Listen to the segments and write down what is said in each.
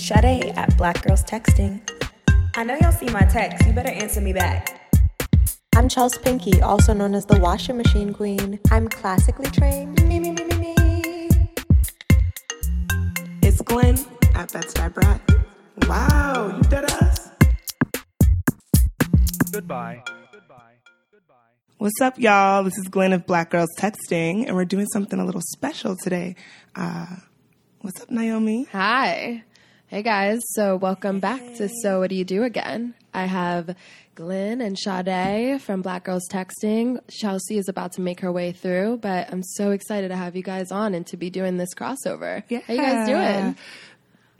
Sade at Black Girls Texting. I know y'all see my text. You better answer me back. I'm Chels Pinky, also known as the washing machine queen. I'm classically trained. Me, me, me, me, me. It's Glenn at Bed-Stuy Brat. Wow, you did us. Goodbye. Goodbye. Goodbye. What's up, y'all? This is Glenn of Black Girls Texting, and we're doing something a little special today. Uh, what's up, Naomi? Hi. Hey guys. So welcome back to So What Do You Do Again? I have Glenn and Sade from Black Girls Texting. Chelsea is about to make her way through, but I'm so excited to have you guys on and to be doing this crossover. Yeah. How you guys doing?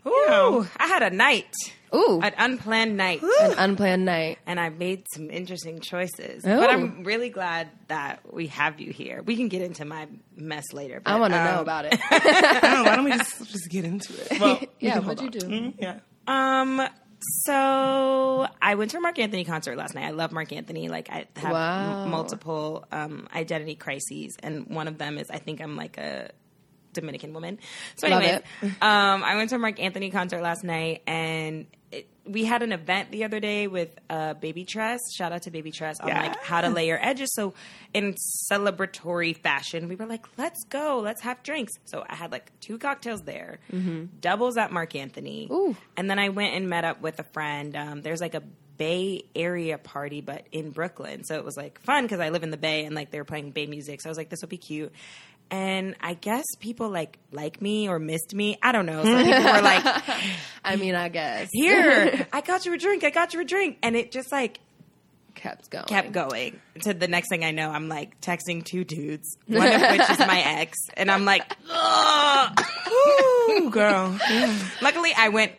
Ooh, I had a night, Ooh, an unplanned night, an unplanned night. and I made some interesting choices. Ooh. But I'm really glad that we have you here. We can get into my mess later. But, I want to know um, about it. I don't know, why don't we just, just get into it? Well, we yeah, what'd you on. do? Mhm, yeah. Um. So I went to a Marc Anthony concert last night. I love Marc Anthony. Like I have Wow. m- multiple um, identity crises, and one of them is I think I'm like a Dominican woman. So anyway, um, I went to a Marc Anthony concert last night, and it, we had an event the other day with uh, Baby Tress. Shout out to Baby Tress on like how to lay your edges. So in celebratory fashion, we were like, let's go, let's have drinks. So I had like two cocktails there, doubles at Marc Anthony, Ooh. and then I went and met up with a friend. Um, there's like a Bay Area party, but in Brooklyn. So it was like fun because I live in the Bay and like they were playing Bay music. So I was like, this will be cute. And I guess people like like me or missed me. I don't know. Some people were like, I mean, I guess. "Here, I got you a drink. I got you a drink," and it just like Kept going. kept going. To the next thing I know, I'm like texting two dudes, one of which is my ex, and I'm like. Ooh, girl. Yeah. luckily I went.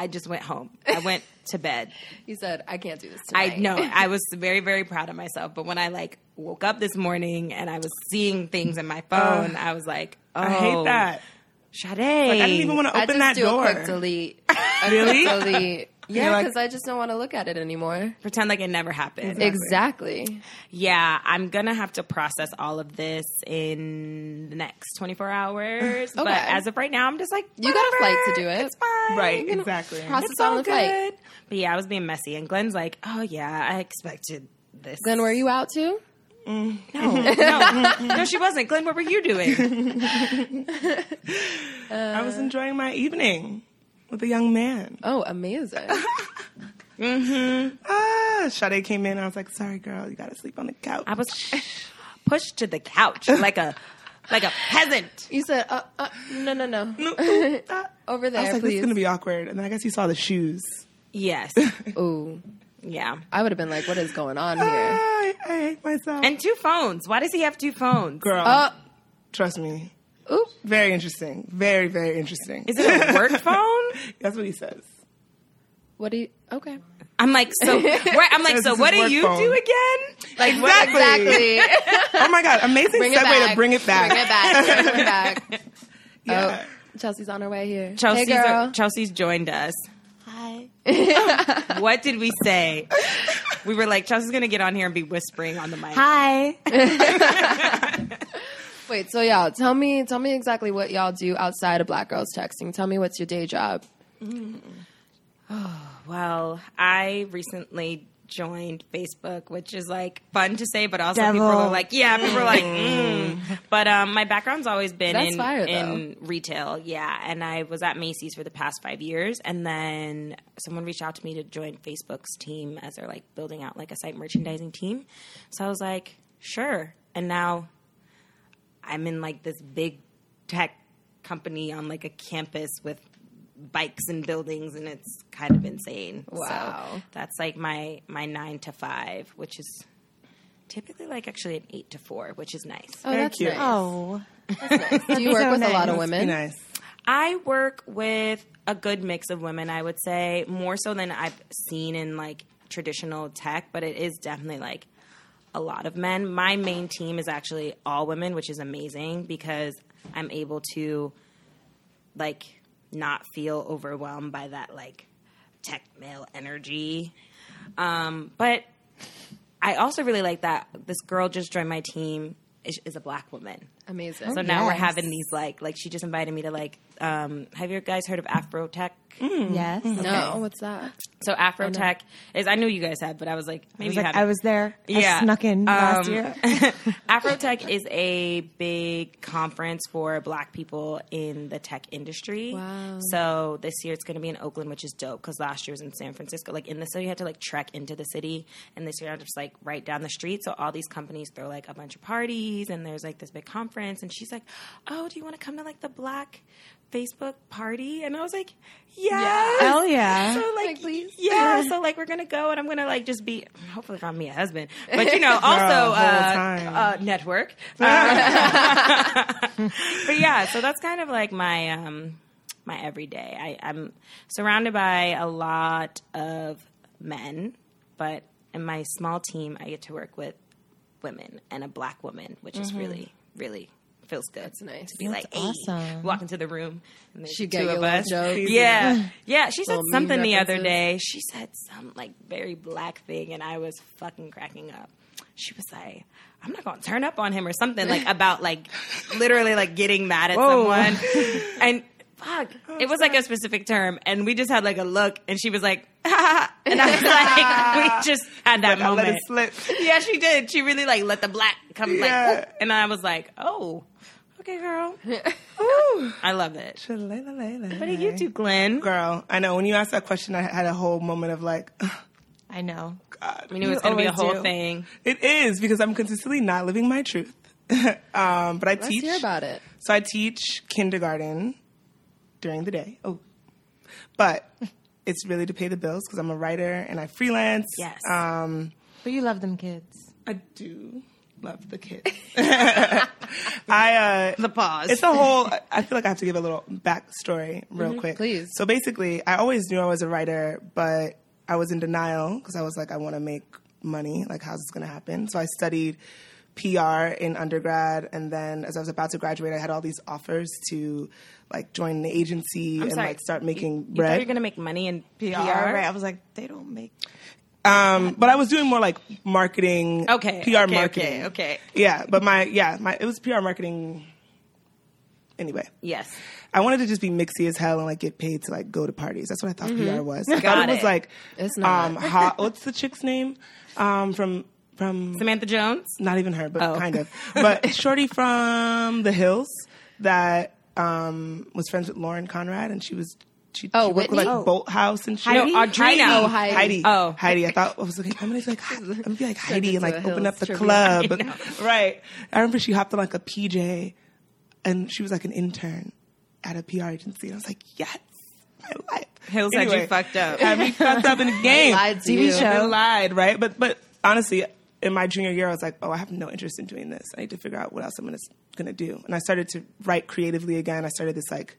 I just went home. I went to bed. He said, I can't do this I know. I was very, very proud of myself. But when I like woke up this morning and I was seeing things in my phone, I was like, oh, I hate oh, that. Sade. Like, I didn't even want to open that do door. a quick delete. A Really? quick delete. Yeah, like- because I just don't want to look at it anymore. Pretend like it never happened. Exactly. Yeah, I'm gonna have to process all of this in the next 24 hours. But as of right now, I'm just like, You got a flight to do it. It's fine. Right, exactly. Process It's on all the flight. good. But yeah, I was being messy, and Glenn's like, "Oh yeah, I expected this." Glenn, were you out too? Mm. No, no, no, she wasn't. Glenn, what were you doing? I was uh, enjoying my evening with a young man. Oh, amazing. Mm-hmm. Ah, Sade came in. I was like, sorry, girl, you got to sleep on the couch. I was pushed to the couch like a like a peasant. You said, uh, uh, no, no, no. Ah. Over I there, was like, this is going to be awkward. And then I guess you saw the shoes. Yes, Ooh. yeah, I would have been like, what is going on Ah, here? I, I hate myself. and two phones. Why does he have two phones? girl, Uh, trust me. Oop. Very interesting. Very, very interesting. Is it a work phone? That's what he says. What do you, okay. I'm like, so. Right, I'm like, This so. What do you phone. do again? Like, what- Exactly. Exactly. Oh my God. Amazing bring it segue to bring it back. Bring it back. Bring it back. Yeah. Oh, Chelsea's on her way here. Chelsea's, hey, girl. Chelsea's joined us. Hi. what did we say? We were like, Chelsea's gonna get on here and be whispering on the mic. Hi. Wait, so y'all, tell me, tell me exactly what y'all do outside of Black Girls Texting. Tell me what's your day job. Well, I recently joined Facebook, which is like fun to say, but also Devil. people are like, yeah, people are like, mm. but um, my background's always been That's in fire, in retail, yeah. And I was at Macy's for the past five years, and then someone reached out to me to join Facebook's team as they're like building out like a site merchandising team. So I was like, sure. And now I'm in like this big tech company on like a campus with bikes and buildings and it's kind of insane. Wow. So that's like my my 9 to 5, which is typically like actually an 8 to 4, which is nice. Oh, Very that's cute. nice. Oh. Do you work so with a lot of Be women? nice. I work with a good mix of women, I would say, more so than I've seen in like traditional tech, but it is definitely like a lot of men. My main team is actually all women, which is amazing because I'm able to like not feel overwhelmed by that like tech male energy. Um, but I also really like that this girl just joined my team is, is a black woman. Amazing. So now we're having these like like she just invited me to like um have you guys heard of Afro Tech Yes. No, what's that? So Afrotech is. I knew you guys had, but I was like, I maybe was, you like. I was there. I snuck in last Um, year. Afrotech is a big conference for Black people in the tech industry. Wow. So this year it's going to be in Oakland, which is dope because last year was in San Francisco. Like in the city, you had to like trek into the city, and this year I'm just like right down the street. So all these companies throw like a bunch of parties, and there's like this big conference. And she's like, "Oh, do you want to come to like the Black Facebook party?" And I was like, "Yes, Hell yeah. So like, Like, please. yeah. So like, we're gonna go, and I'm gonna like just be hopefully find me a husband, but you know, also whole uh, uh, network. Uh, but yeah, so that's kind of like my um, my everyday. I, I'm surrounded by a lot of men, but in my small team, I get to work with women and a black woman, which is really, really feels good. That's nice. To be like, hey, awesome. walk into the room and there's She the get two of us. joke. Yeah, yeah. She said Little meme something the other day. She said some like very black thing, and I was fucking cracking up. She was like, "I'm not gonna turn up on him" or something like about like literally like getting mad at someone, and. Fuck. It was like a specific term, and we just had like a look, and she was like, and I was like, we just had that I moment. let it slip. Yeah, she did. She really like let the black come Yeah. like, and I was like, oh, okay, girl. Ooh, I love it. What What do you do, Glenn? Girl, I know when you asked that question, I had a whole moment of like, I know. God. We knew it was going to be a whole do. thing. It is because I'm consistently not living my truth. um, but I Let's teach. hear about it. So I teach kindergarten during the day. Oh, but it's really to pay the bills because I'm a writer and I freelance. Yes. Um, But you love them kids. I do love the kids. I uh, The pause. it's a whole. I feel like I have to give a little backstory real quick. please. So basically, I always knew I was a writer, but I was in denial because I was like, I want to make money. Like, how's this going to happen? So I studied PR in undergrad, and then as I was about to graduate, I had all these offers to like join the agency and sorry. like start making you bread. you going to make money in PR? Right. I was like, they don't make. Um, but I was doing more like marketing, Okay, PR okay, marketing. okay, okay. Yeah, but my yeah, my it was PR marketing. Anyway, Yes. I wanted to just be mixy as hell and like get paid to like go to parties. That's what I thought PR was. I thought Mm-hmm. It was like It's not. um hot, what's the chick's name? Um from from Samantha Jones? not even her, but Oh. kind of. But Shorty from the Hills that um was friends with Lauren Conrad and she was she, Oh, she worked with Whitney? like Bolthouse and shit. Uh, no, Audrina. Oh, Heidi. Heidi. Oh. Heidi. I thought I was like, I'm gonna be like, I'm gonna be like Heidi and like open up the trivia. club. I. Right. I remember she hopped on like a PJ, and she was like an intern at a PR agency, and I was like, yes, my life. Hills had you fucked up. Had me fucked up in the game. lied to TV you. show. They lied, right? But but honestly. In my junior year, I was like, "Oh, I have no interest in doing this. I need to figure out what else I'm gonna, gonna do." And I started to write creatively again. I started this like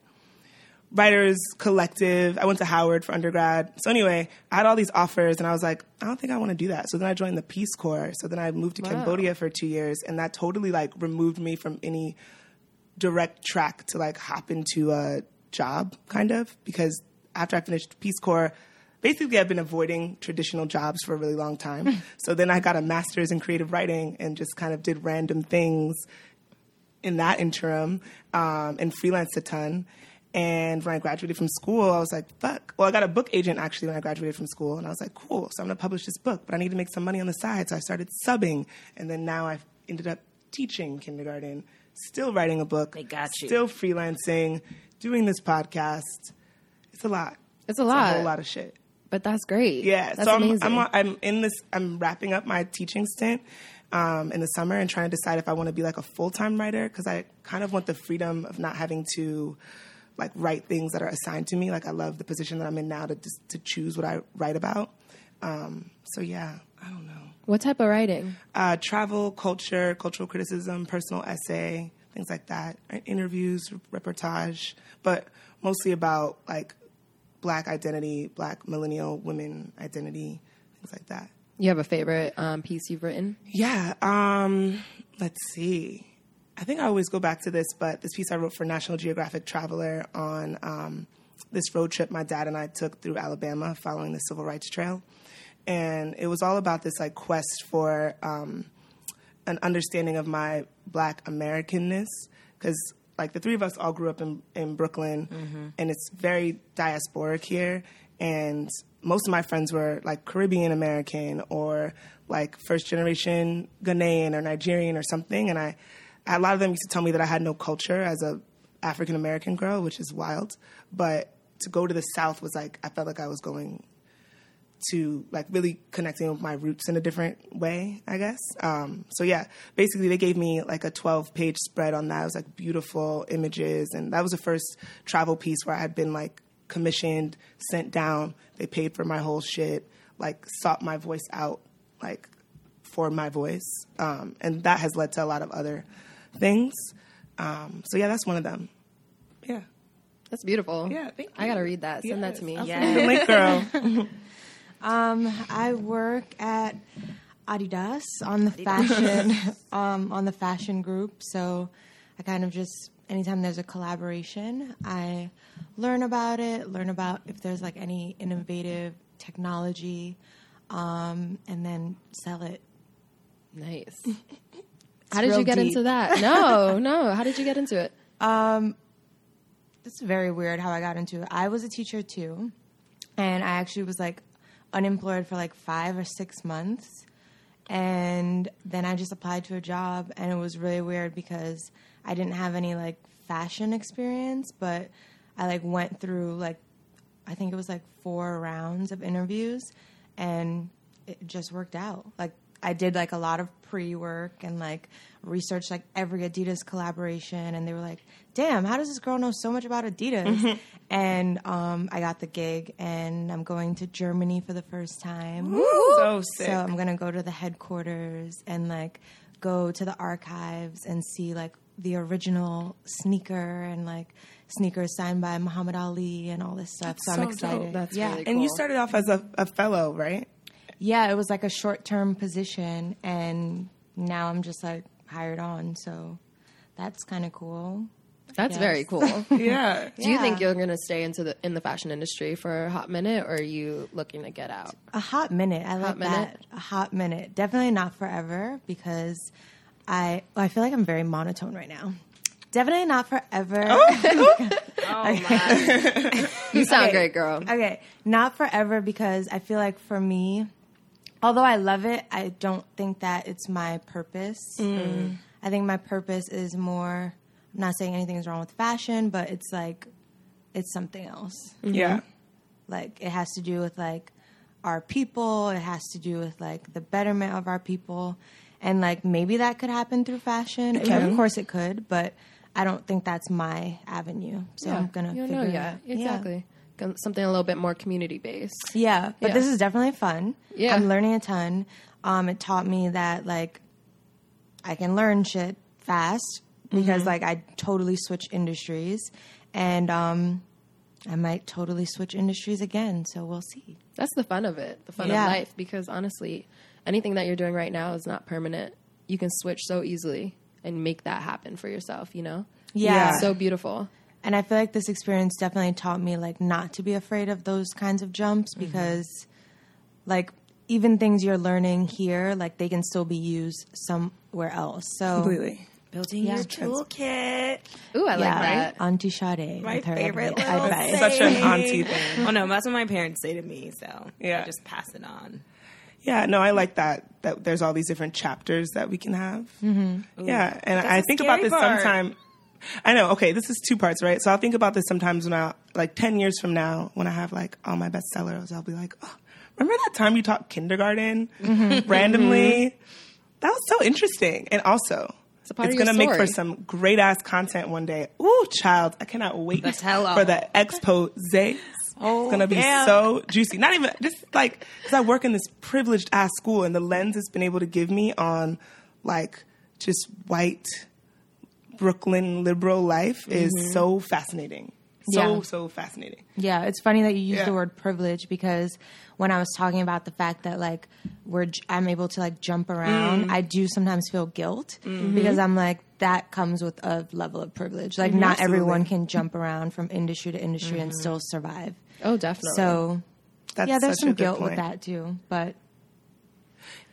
writers collective. I went to Howard for undergrad. So anyway, I had all these offers and I was like, I don't think I want to do that. So then I joined the Peace Corps. So then I moved to Cambodia for 2 years and that totally like removed me from any direct track to like hop into a job kind of because after I finished Peace Corps basically I've been avoiding traditional jobs for a really long time. so then I got a master's in creative writing and just kind of did random things in that interim um, and freelanced a ton. And when I graduated from school, I was like, fuck. Well, I got a book agent actually when I graduated from school. And I was like, cool. So I'm going to publish this book, but I need to make some money on the side. So I started subbing. And then now I've ended up teaching kindergarten, still writing a book. They got you. Still freelancing, doing this podcast. It's a lot. It's a lot. a whole lot of shit. But that's great. Yeah, That's so I'm, amazing. I'm I'm in this. I'm wrapping up my teaching stint um, in the summer and trying to decide if I want to be like a full time writer because I kind of want the freedom of not having to like write things that are assigned to me. Like I love the position that I'm in now to to choose what I write about. Um, so yeah, I don't know. what type of writing? Uh, travel, culture, cultural criticism, personal essay, things like that. Interviews, reportage, but mostly about like black identity, black millennial women identity, things like that. You have a favorite um, piece you've written? Yeah. Um, let's see. I think I always go back to this, but this piece I wrote for National Geographic Traveler on um, this road trip my dad and I took through Alabama following the Civil Rights Trail. And it was all about this like quest for um, an understanding of my black Americanness. Because like the three of us all grew up in in Brooklyn, and it's very diasporic here. And most of my friends were like Caribbean American or like first generation Ghanaian or Nigerian or something. And I, a lot of them used to tell me that I had no culture as a African American girl, which is wild. But to go to the South was like I felt like I was going to like really connecting with my roots in a different way, I guess. Um, so yeah, basically they gave me like a 12 page spread on that. It was like beautiful images, and that was the first travel piece where I had been like commissioned, sent down. They paid for my whole shit, like sought my voice out, like for my voice, um, and that has led to a lot of other things. Um, so yeah, that's one of them. Yeah, That's beautiful. Yeah, thank I gotta read that. Send that to me. I'll send you the link, girl. Um, I work at Adidas on the fashion um, on the fashion group. So I kind of just anytime there's a collaboration, I learn about it, learn about if there's like any innovative technology, um, and then sell it. Nice. How did you get deep. into that? No, no. How did you get into it? Um, it's very weird how I got into it. I was a teacher too, and I actually was like unemployed for like five or six months. And then I just applied to a job, and it was really weird because I didn't have any like fashion experience, but I like went through like I think it was like four rounds of interviews, and it just worked out. Like I did like a lot of pre work and like researched like every Adidas collaboration, and they were like, "Damn, how does this girl know so much about Adidas?" and um, I got the gig, and I'm going to Germany for the first time. so sick. So I'm gonna go to the headquarters and like go to the archives and see like the original sneaker and like sneakers signed by Muhammad Ali and all this stuff. so, so I'm dope. excited. That's yeah. really And you started off as a, a fellow, right? Yeah, it was like a short term position and now I'm just like hired on, so that's kind of cool. That's Yes. very cool. Yeah. Do you think you're gonna stay into the in the fashion industry for a hot minute, or are you looking to get out? A hot minute. I like minute? that. A hot minute. Definitely not forever because I I feel like I'm very monotone right now. Definitely not forever. Oh, oh my. You sound great, girl. Okay, not forever because I feel like for me, although I love it, I don't think that it's my purpose. Mm. I think my purpose is more. I'm not saying anything is wrong with fashion, but it's like it's something else. Mm-hmm. Yeah. Like it has to do with like our people. It has to do with like the betterment of our people, and like maybe that could happen through fashion. Of course, it could, but I don't think that's my avenue. So I'm gonna you don't figure know it yet. out. Yeah. Exactly. Com- Something a little bit more community based. Yeah, but Yeah. this is definitely fun. Yeah. I'm learning a ton. Um, it taught me that like I can learn shit fast because like I totally switch industries, and um, I might totally switch industries again. So we'll see. That's the fun of it, the fun Yeah. of life. Because honestly, anything that you're doing right now is not permanent. You can switch so easily and make that happen for yourself. You know. Yeah. So beautiful. And I feel like this experience definitely taught me like not to be afraid of those kinds of jumps because like even things you're learning here, like they can still be used somewhere else. So Completely. Building Yeah. your toolkit. Ooh, I like that. Auntie Sade. My with her favorite advi- little advice. Such an auntie thing. Oh no, that's what my parents say to me. So Yeah. I just pass it on. Yeah, no, I like that. That there's all these different chapters that we can have. Mm-hmm. Yeah, and I the think about this part. sometime. I know. Okay, this is two parts, right? So I'll think about this sometimes when I, like, ten years from now, when I have like all my bestsellers, I'll be like, oh, remember that time you taught kindergarten randomly? That was so interesting, and also. part it's gonna make for some great ass content one day. Ooh, child, I cannot wait The for the exposes. Oh, it's gonna be yeah. so juicy. Not even just like because I work in this privileged ass school, and the lens it's been able to give me on like just white Brooklyn liberal life is mm-hmm. so fascinating. So Yeah. so fascinating. Yeah, it's funny that you use Yeah. the word privilege because when I was talking about the fact that like we're j- I'm able to like jump around, mm. I do sometimes feel guilt mm-hmm. because I'm like that comes with a level of privilege. Like not everyone can jump around from industry to industry and mm-hmm. still survive. Oh, definitely. So That's yeah, there's such some a good guilt with that too. But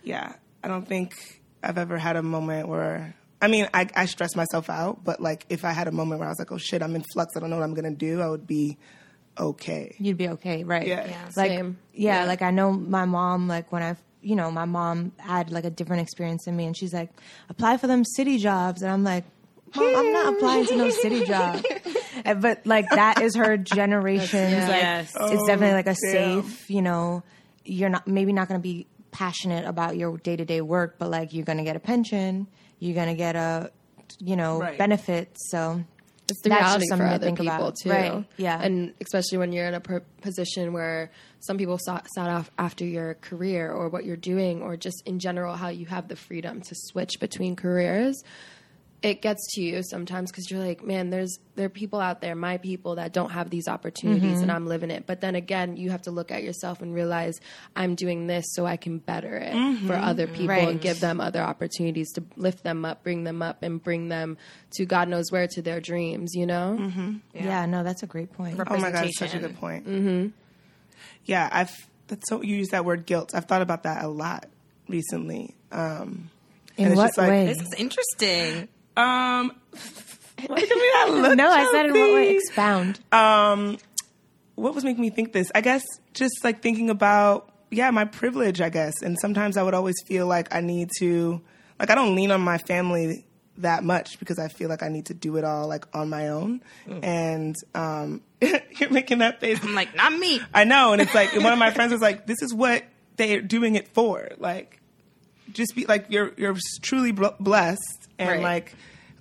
Yeah, I don't think I've ever had a moment where I mean, I, I stress myself out, but like if I had a moment where I was like, oh shit, I'm in flux, I don't know what I'm gonna do, I would be okay. You'd be okay, right? Yeah. Yeah. Like, Same. Yeah, like I know my mom. Like when I, you know, my mom had like a different experience than me, and she's like, apply for them city jobs, and I'm like, mom, I'm not applying to no city job. Eh, but like that is her generation. Yeah. like Yes. it's definitely like a oh, damn. safe. You know, you're not maybe not going to be passionate about your day to day work, but like you're going to get a pension, you're going to get a, you know, Right. benefits. So It's the That's just reality for something to other think people about. too, Right, yeah. and especially when you're in a per- position where some people sought, sought off after your career or what you're doing, or just in general how you have the freedom to switch between careers. It gets to you sometimes because you're like, man, there's there are people out there, my people, that don't have these opportunities, Mm-hmm. and I'm living it. But then again, you have to look at yourself and realize I'm doing this so I can better it for other people and give them other opportunities to lift them up, bring them up, and bring them to God knows where to their dreams. You know. yeah, no, that's a great point. Oh my god, such a good point. Mm-hmm. Yeah, I've that's so you use that word guilt. I've thought about that a lot recently. Um, In and it's what just like- way? This is interesting. Um, look at me, I look, no, I said in what way? Expound. um, what was making me think this? I guess just like thinking about yeah, my privilege. I guess, and sometimes I would always feel like I need to like I don't lean on my family that much because I feel like I need to do it all like on my own. And um, you're making that face. I'm like, not me. I know, and it's like and one of my friends was like, "This is what they're doing it for." Like, just be like you're you're truly blessed, and Right. like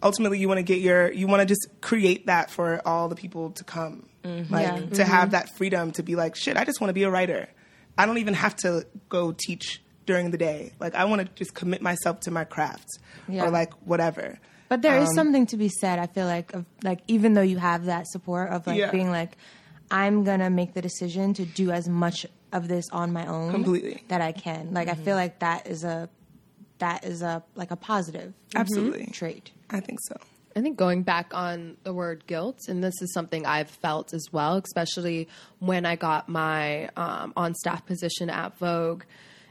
ultimately you want to get your you want to just create that for all the people to come, mm-hmm. like Yeah. to have mm-hmm. that freedom to be like, "Shit, I just want to be a writer. I don't even have to go teach during the day. Like, I want to just commit myself to my craft Yeah. or like whatever." But there is um, something to be said. I feel like of like even though you have that support of like Yeah. being like, I'm gonna make the decision to do as much of this on my own Completely. that I can. Like I mm-hmm. feel like that is a that is a like a positive Absolutely, trait. I think so. I think going back on the word guilt, and this is something I've felt as well, especially when I got my um, on staff position at Vogue.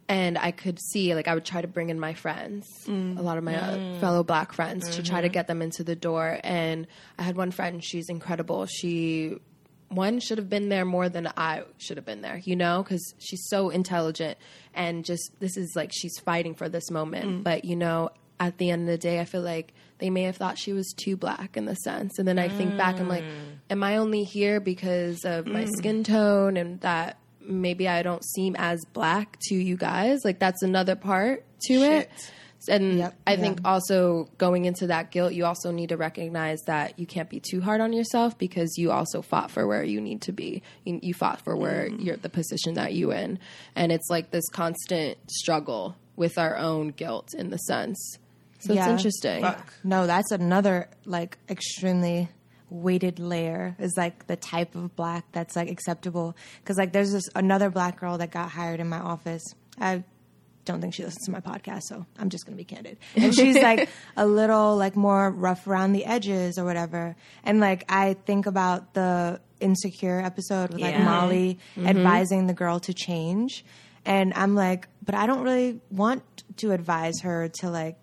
And I could see, like, I would try to bring in my friends, a lot of my uh, fellow black friends, to try to get them into the door. And I had one friend, she's incredible. She, one, should have been there more than I should have been there, you know, because she's so intelligent. And just, this is like, she's fighting for this moment. Mm. But, you know, at the end of the day, I feel like they may have thought she was too black in the sense. And then I think back, I'm like, mm. am I only here because of my mm. skin tone and that maybe I don't seem as black to you guys? Like, that's another part to it. And Yep. I Yeah. think also going into that guilt, you also need to recognize that you can't be too hard on yourself because you also fought for where you need to be. You, you fought for where mm-hmm. you're the position that you in, and it's like this constant struggle with our own guilt in the sense. So Yeah. it's interesting. Fuck. No, that's another like extremely weighted layer is like the type of black that's like acceptable because like there's this another black girl that got hired in my office i don't think she listens to my podcast so i'm just gonna be candid. And she's like a little like more rough around the edges or whatever. And like i think about the insecure episode with like Yeah. molly mm-hmm. advising the girl to change. And i'm like but i don't really want to advise her to like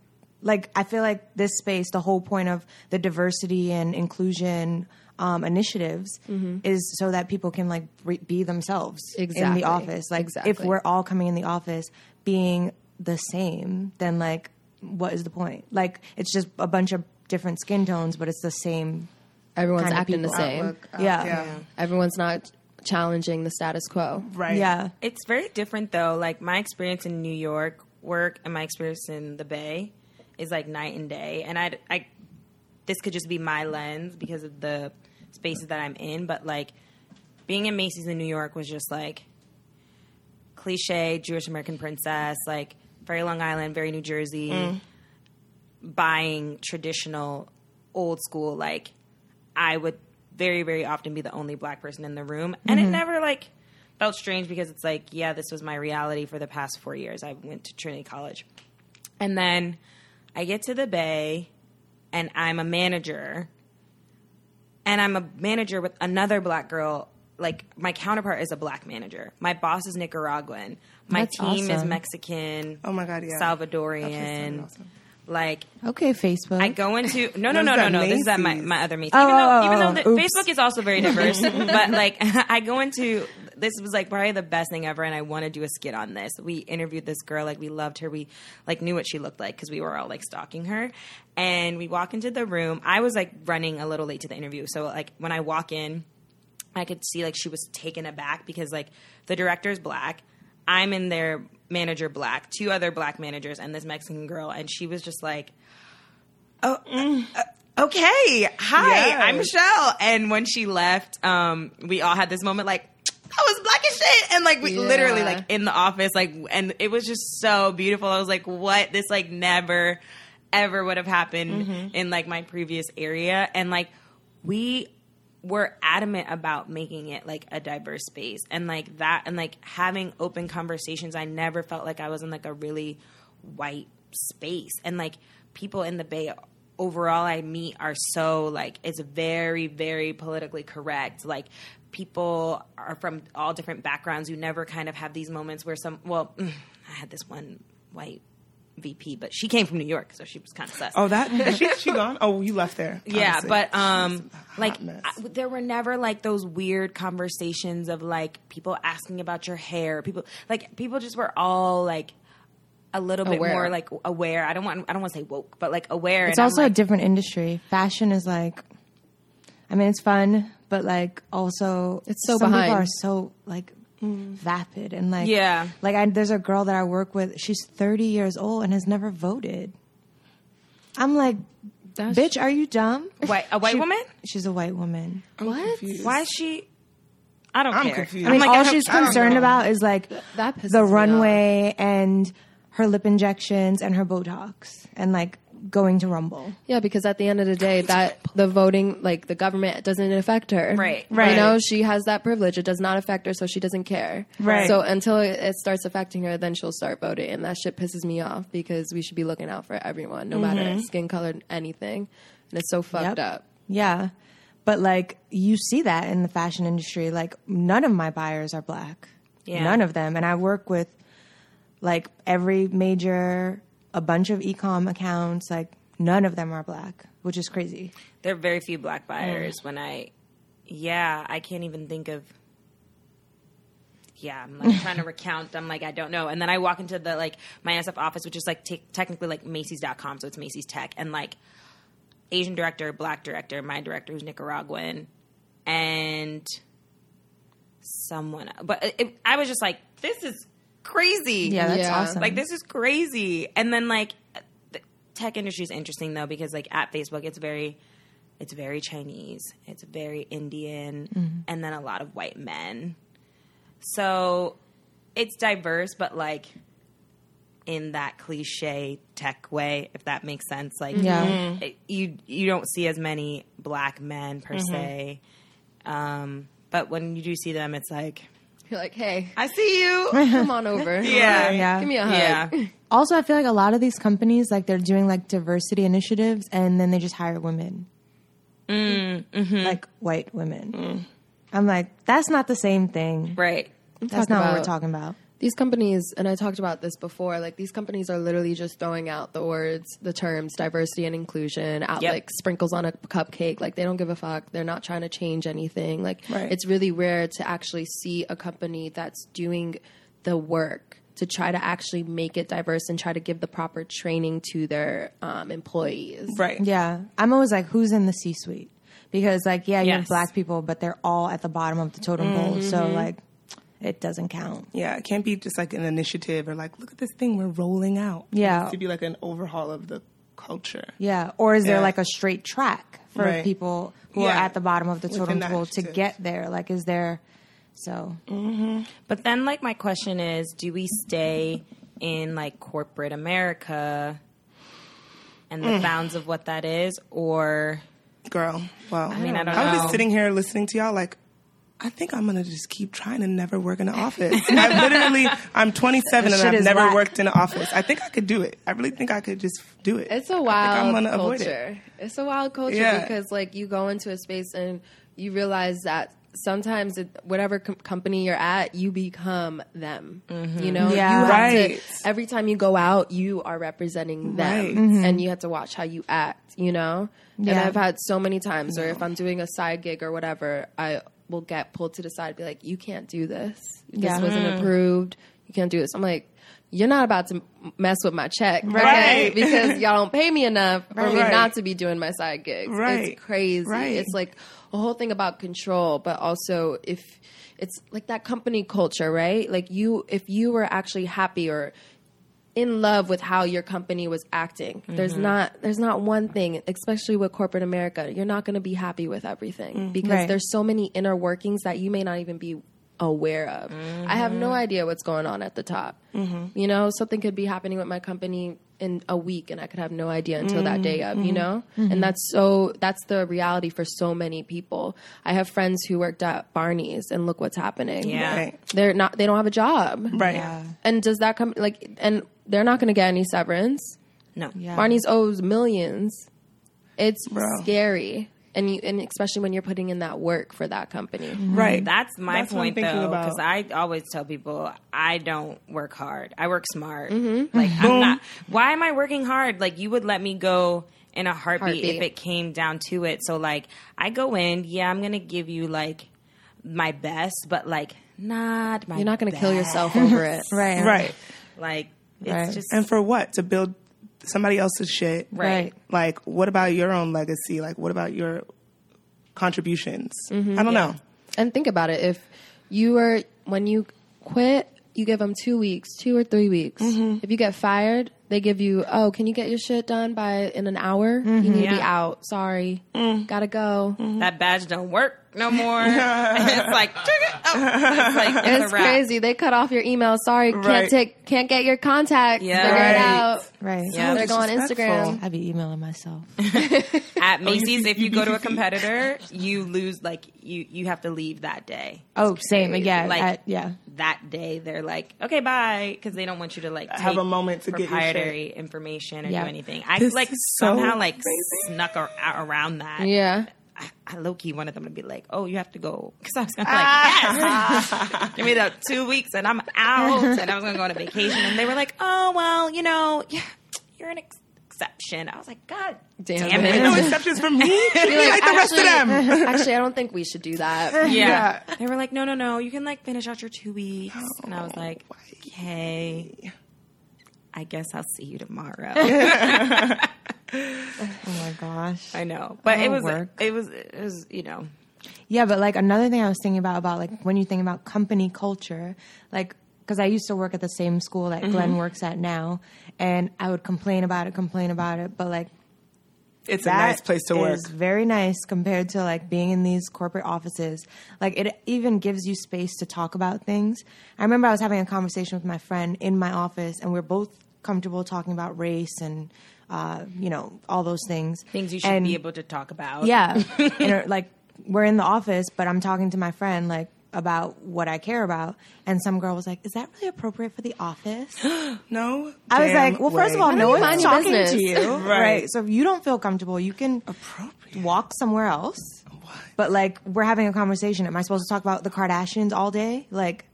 like I feel like this space, the whole point of the diversity and inclusion um, initiatives is so that people can like re- be themselves in the office. Like if we're all coming in the office being the same, then like what is the point? Like it's just a bunch of different skin tones, but it's the same. Everyone's kind of acting the same. Outlook, uh, Yeah. yeah, Everyone's not challenging the status quo. right. Yeah, It's very different though. Like my experience in New York work and my experience in the Bay is like night and day. And I, I, this could just be my lens because of the spaces that I'm in. But like being in Macy's in New York was just like cliche Jewish American princess, like very Long Island, very New Jersey, mm. buying traditional old school. Like I would very, very often be the only black person in the room. And it mm-hmm. never like felt strange because it's like, yeah, this was my reality for the past four years. I went to Trinity College. And then I get to the Bay and I'm a manager. And I'm a manager with another black girl. Like my counterpart is a black manager. My boss is Nicaraguan. My That's team is. Mexican. Oh my God, yeah. Salvadorian. Awesome. Like Okay, Facebook. I go into no no no no no. This is at my, my other Macy's. Oh, even though oh, even oh, though the. Facebook is also very diverse, but like I go into this was like probably the best thing ever, and I want to do a skit on this. We interviewed this girl, like we loved her, we like knew what she looked like because we were all like stalking her, and we walk into the room. I was like running a little late to the interview, so like when I walk in. I could see like she was taken aback because like the director's black, I'm in their manager black, two other black managers, and this Mexican girl, and she was just like, "Oh, uh, uh, okay, hi. I'm Michelle." And when she left, um, we all had this moment like. I was black as shit, and like we Yeah. literally like in the office, like, and it was just so beautiful. I was like, "What? This like never, ever would have happened mm-hmm. in like my previous area." And like we were adamant about making it like a diverse space and like that and like having open conversations i never felt like i was in like a really white space and like people in the bay overall i meet are so like it's very very politically correct like people are from all different backgrounds you never kind of have these moments where some well i had this one white vp but she came from new york so she was kind of sus Oh, that she she gone. Oh, you left there. yeah, obviously. but um, like. I, there were never like those weird conversations of like people asking about your hair. People like people just were all like a little bit Aware. more like aware. I don't want I don't want to say woke, but like aware. it's and I'm also a different industry. Fashion is like, I mean, it's fun, but like also, It's so some behind. people are so like mm. vapid and like Yeah. Like I, there's a girl that I work with. She's 30 years old and has never voted. I'm like, That's- bitch, are you dumb? white a white She- woman. She's a white woman. I'm What? confused. Why is she? I don't I'm care. confused. I mean, like, all I she's concerned about is like That the runway and her lip injections and her Botox and like going to Rumble. Yeah, because at the end of the day, that the voting, like the government, doesn't affect her. Right. Right. You know, she has that privilege. It does not affect her, so she doesn't care. Right. So until it, it starts affecting her, then she'll start voting, and that shit pisses me off because we should be looking out for everyone, no matter mm-hmm. skin color, anything. And it's so fucked Yep. up. Yeah. But like you see that in the fashion industry. Like none of my buyers are black. Yeah. None of them. And I work with like every major, a bunch of ecom accounts. Like none of them are black, which is crazy. There are very few black buyers. When I, yeah, I can't even think of. Yeah, I'm like trying to recount. I'm like, I don't know. And then I walk into the like my SF office, which is like te- technically like Macy's.com, so it's Macy's Tech, and like Asian director, black director, my director who's Nicaraguan, and someone. But it- I was just like, this is crazy. Yeah, that's Yeah. awesome. Like this is crazy. And then like the tech industry is interesting though because like at Facebook it's very it's very Chinese, it's very Indian, mm-hmm. and then a lot of white men. So it's diverse, but like in that cliche tech way, if that makes sense. Like Yeah. Mm-hmm. it- you you don't see as many black men per mm-hmm. se. Um, but when you do see them, it's like You're like, hey, I see you. come on over. Yeah. Yeah. Give me a hug. Yeah. Also, I feel like a lot of these companies, like they're doing like diversity initiatives and then they just hire women. Mm, mm-hmm. Like white women. Mm. I'm like, that's not the same thing. right. That's Talk not what we're talking about. These companies, and I talked about this before, like these companies are literally just throwing out the words, the terms diversity and inclusion out Yep. like sprinkles on a cupcake. Like they don't give a fuck. They're not trying to change anything. Like Right. it's really rare to actually see a company that's doing the work to try to actually make it diverse and try to give the proper training to their um, employees. right. Yeah. I'm always like, who's in the C suite? Because, like, yeah, you have black people, but they're all at the bottom of the totem pole. So, like, it doesn't count. Yeah, it can't be just like an initiative or like, look at this thing we're rolling out. Yeah. needs to be like an overhaul of the culture. Yeah. Or is there like a straight track for Right. people who are at the bottom of the totem pole to get there? Like, is there. So, mm-hmm. But then, like, my question is do we stay in, like, corporate America and the mm. bounds of what that is? Or, Girl, well, I mean, I don't was know. just sitting here listening to y'all like, I think I'm gonna just keep trying to never work in an office. I literally, I'm 27 and I've never whack. worked in an office. I think I could do it. I really think I could just do it. It's a wild I'm gonna avoid it. culture. It's a wild culture Yeah. because like you go into a space and you realize that sometimes it, whatever com- company you're at, you become them. Mm-hmm. You know, Yeah. you have Right. to, every time you go out, you are representing them, Right. and you have to watch how you act. You know, yeah. and I've had so many times, or if I'm doing a side gig or whatever, I will get pulled to the side, be like, "You can't do this. This Yeah. wasn't mm. approved. You can't do this." I'm like. You're not about to mess with my check, okay? Right. Because y'all don't pay me enough for me Right. not to be doing my side gigs. Right. It's crazy. Right. It's like a whole thing about control, but also if it's like that company culture, right? Like you, if you were actually happy or in love with how your company was acting, there's mm-hmm. not there's not one thing, especially with corporate America, you're not going to be happy with everything mm, because Right. there's so many inner workings that you may not even be aware of. I have no mm-hmm. idea what's going on at the top. Mm-hmm. You know, something could be happening with my company in a week and I could have no idea until that day of, you mm-hmm. know? And that's so that's the reality for so many people. I have friends who worked at Barney's and look what's happening. Yeah. Right. They're not they don't have a job. Right. And does that come like and they're not going to get any severance. No. Yeah. Barney's owes millions. It's Bro. scary. And you and especially when you're putting in that work for that company. Mm-hmm. Right. That's my That's point though, because I always tell people I don't work hard. I work smart. Mm-hmm. Like I'm mm-hmm. not. Why am I working hard? Like you would let me go in a heartbeat, Heartbeat. if it came down to it. So like I go in, yeah, I'm gonna give you like my best, but like not my. You're not going to kill yourself over it. Right. Right. Like it's Right. just And for what? To build somebody else's shit. right. Like, what about your own legacy? Like, what about your contributions? Mm-hmm. I don't know. And think about it. If you were when you quit, you give them two weeks, two or three weeks. Mm-hmm. If you get fired, they give you, oh, can you get your shit done by in an hour? You mm-hmm. need to be out. Sorry, mm. gotta go. That badge don't work no more. it's like, oh, it's like it's, It's crazy. They cut off your email. Sorry, Right. can't take, can't get your contact. Yeah. Figure it out. Right. Yeah. They're going on. Instagram. I'd be emailing myself. At oh, Macy's, if you go to a competitor, you lose like you you have to leave that day. Oh, same. Yeah. Like- I- yeah. That day, they're like, okay, bye, because they don't want you to like Have a moment to get your proprietary information or Yeah. do anything. I This like so somehow like crazy. snuck ar- around that. Yeah. I, I low key wanted them to be like, "Oh, you have to go," because I was gonna be like, ah. "Yes, give me the two weeks and I'm out," and I was gonna go on a vacation, and they were like, "Oh, well, you know, yeah, you're an ex- exception." I was like, "God Damn damn, it. it!" No exceptions from me. Be like the rest of them. actually, I don't think we should do that. Yeah. They were like, no, no, no, you can like finish out your two weeks. Oh, and I was like, okay. I guess I'll see you tomorrow. Oh my gosh. I know. But it was, work. it was, it was, you know, Yeah, but like another thing I was thinking about about like when you think about company culture, like because I used to work at the same school that Glenn mm-hmm. works at now, and I would complain about it, complain about it, but like It's a nice place to work. is very nice compared to like being in these corporate offices. Like it even gives you space to talk about things. I remember I was having a conversation with my friend in my office, and we are both comfortable talking about race and uh, you know all those things. things you should And- be able to talk about. yeah, and like we're in the office, but I'm talking to my friend like about what I care about, and some girl was like, "Is that really appropriate for the office?" No. I was like, "Well, first of all, no one's mind your talking to you, Right. right. So if you don't feel comfortable, you can appropriate. walk somewhere else. But like, we're having a conversation. Am I supposed to talk about the Kardashians all day? Like,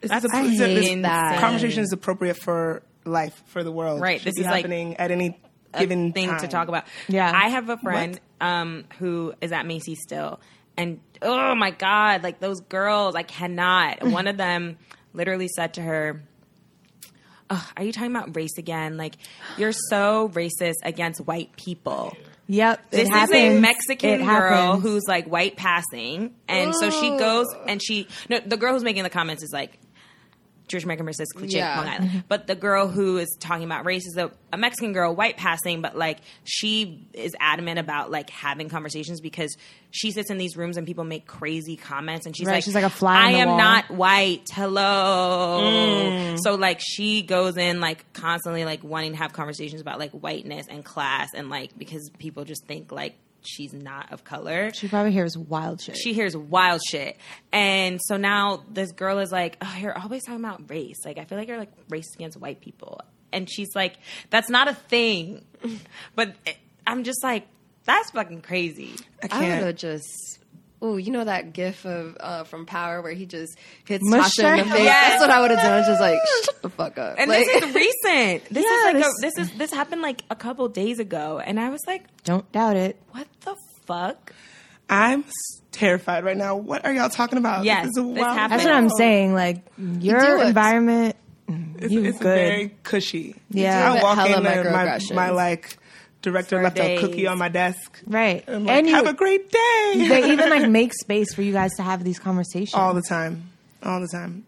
This That's is a, I this- this hate that. conversation is appropriate for life, for the world. Right, Should this be is like happening at any a given thing to talk about. Yeah. I have a friend um, who is at Macy's still, and oh my god, like those girls, I cannot. One of them literally said to her. Ugh, are you talking about race again? Like, you're so racist against white people. yep, it This is a. Mexican It girl happens. who's like white passing, and so she goes and she no, the girl who's making the comments is like Jewish American versus cliche Yeah. Long Island, but the girl who is talking about race is a, a Mexican girl, white passing, but like she is adamant about like having conversations because she sits in these rooms and people make crazy comments, and she's Right, like, she's like a fly I am wall." not white. Hello. Mm. So like she goes in like constantly like wanting to have conversations about like whiteness and class and like because people just think like she's not of color. She probably hears wild shit. She hears wild shit. And so now this girl is like, oh, you're always talking about race. Like I feel like you're like racist against white people. And she's like, that's not a thing. But I'm just like, that's fucking crazy. I I would can't. have just ooh, you know that gif of uh, from Power where he just hits Mush Tasha in the face? Yes. That's what I would have done. Just like shut the fuck up. And like, this is recent. This Yeah, is like this- a, this is this happened like a couple days ago, and I was like, Don't doubt it. "What the fuck?" I'm terrified right now. What are y'all talking about? Yes, this is a this happened. That's what I'm saying. Like your do it. environment, It's, you it's good. very cushy. Yeah. I walk in there, my, my like director left days. a cookie on my desk. right? I'm like, and you, have a great day. they even like make space for you guys to have these conversations. all the time, all the time.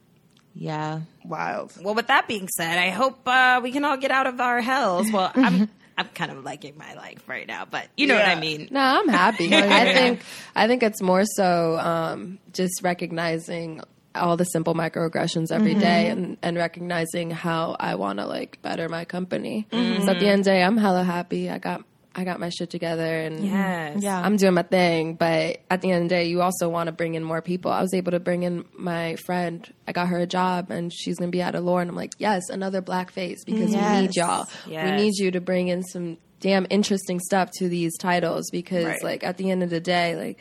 yeah. Wild. Well, with that being said, I hope uh, we can all get out of our hells. Well, I'm I'm kind of liking my life right now, but you know what I mean. No, I'm happy. I think I think it's more so um, just recognizing all the simple microaggressions every day mm-hmm. and, and recognizing how I want to like better my company. Mm. So at the end of the day, I'm hella happy. I got I got my shit together and Yes. Yeah. I'm doing my thing. But at the end of the day, you also want to bring in more people. I was able to bring in my friend. I got her a job and she's going to be at Allure. And I'm like, yes, another black face because we need y'all. Yes. We need you to bring in some damn interesting stuff to these titles because Right. like at the end of the day, like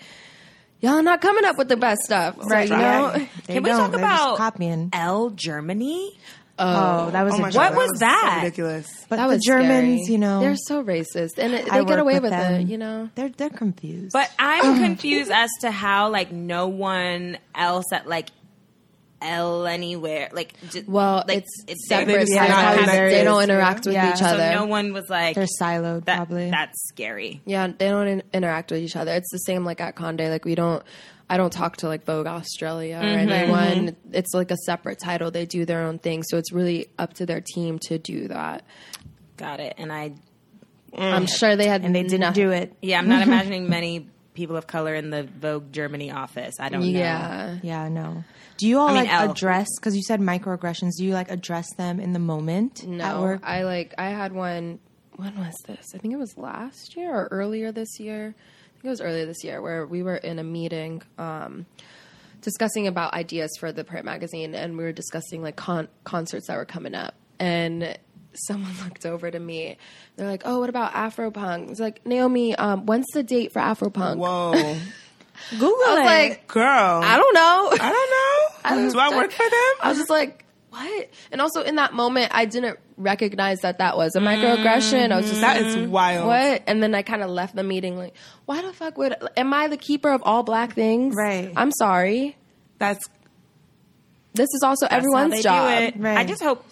y'all not coming up with the best stuff. So, Right. you know? They Can we don't. talk They're just about copying? Elle Germany? Oh, oh. that was Oh a my god, What was that? So ridiculous. But That the was Germans, scary. you know, they're so racist and it, I they get work away with with them. it, you know? they're they're confused. But I'm confused as to how like no one else at like Elle anywhere like j- Well, like it's They separate just Yeah, not They don't interact with Yeah. each other. so no one was like they're siloed, that, probably. That's scary. Yeah, they don't in- interact with each other. It's the same like at Conde. Like we don't. I don't talk to like Vogue Australia or mm-hmm. anyone. Mm-hmm. It's like a separate title. They do their own thing, so it's really up to their team to do that. Got it. And I I'm mm. sure they had, and they didn't do it. yeah, I'm not imagining many people of color in the Vogue Germany office. I don't know. Yeah, Yeah, no. Do you all I mean, like Elle. address because you said microaggressions? Do you like address them in the moment at no. work? I like. I had one. When was this? I think it was last year or earlier this year. I think it was earlier this year where we were in a meeting. Um, discussing about ideas for the print magazine and we were discussing like con- concerts that were coming up and someone looked over to me they're like oh what about afropunk it's like naomi um, when's the date for afropunk Whoa, Google i was it. like girl. i don't know I don't know. Do I work for them? i was just like what and also in that moment i didn't recognize that that was a microaggression i was just That like is wild. what and then i kind of left the meeting like why the fuck would am i the keeper of all black things Right. i'm sorry That's this is also That's how everyone's they job Do it. Right. I just hope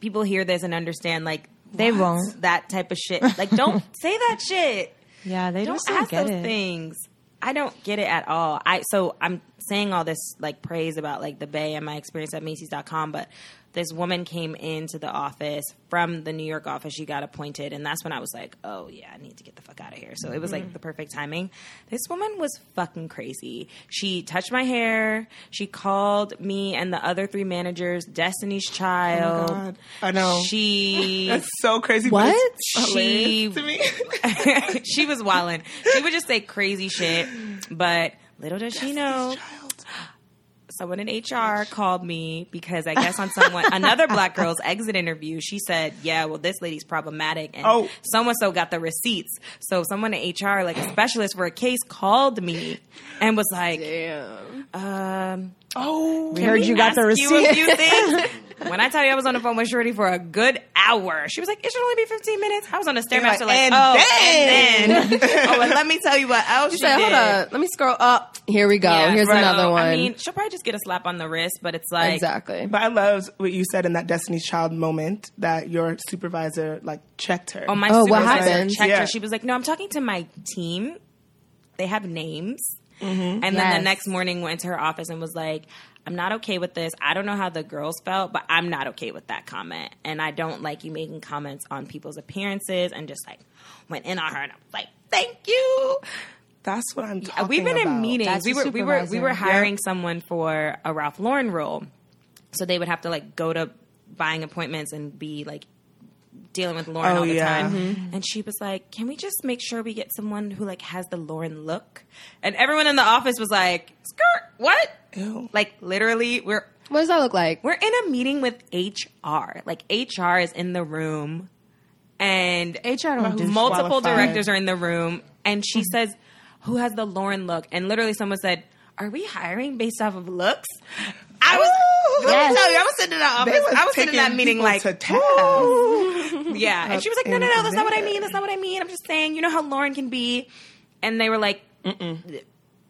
people hear this and understand like They what? won't. that type of shit. Like don't say that shit. yeah, they don't ask those it. things. I don't get it at all. I so I'm saying all this like praise about like the Bay and my experience at Macy's.com, but this woman came into the office from the New York office. She got appointed, and that's when I was like, "Oh yeah, I need to get the fuck out of here." So it was like mm-hmm. the perfect timing. This woman was fucking crazy. She touched my hair. She called me and the other three managers Destiny's Child. Oh God. I know. She That's so crazy. What? She- to me. she was wilding. She would just say crazy shit, but little does she know. Someone in HR called me because I guess on someone another black girl's exit interview, she said, "Yeah, well, this lady's problematic, and Oh. so and so got the receipts." So someone in HR, like a specialist for a case, called me and was like, "Um, Oh, We heard we you got the ask you a receipt. few things. when I tell you I was on the phone with Shorty for a good hour, she was like, "It should only be fifteen minutes." I was on the stairmaster, like, and "Oh, then." and then, oh, and let me tell you what else You she said, did. hold up, let me scroll up. Here we go. Yeah, Here's so, another one. I mean, she'll probably just get a slap on the wrist, but it's like, exactly. But I loved what you said in that Destiny's Child moment that your supervisor like checked her. Oh, my Oh, what supervisor happened? checked Yeah. her. She was like, "No, I'm talking to my team. They have names." Mm-hmm. And then Yes. the next morning went to her office and was like, "I'm not okay with this. I don't know how the girls felt, but I'm not okay with that comment. And I don't like you making comments on people's appearances." And just like went in on her, and I was like, "Thank you." That's what I'm talking We've been about. in meetings. That's we were we were we were hiring someone for a Ralph Lauren role, so they would have to like go to buying appointments and be like dealing with Lauren Oh, all the yeah. time. Mm-hmm. And she was like, "Can we just make sure we get someone who like has the Lauren look?" And everyone in the office was like, "Skirt, what?" Ew. Like literally, we're what does that look like? we're in a meeting with HR. Like HR is in the room, and HR don't multiple directors are in the room, and she mm-hmm. says, who has the Lauren look? And literally someone said, "Are we hiring based off of looks?" I was. Let Yes. me tell you, I was sitting in that office. I was sitting in that meeting like, to task. yeah. And she was like, no, no, no, that's not what I mean. That's not what I mean. I'm just saying, you know how Lauren can be. And they were like,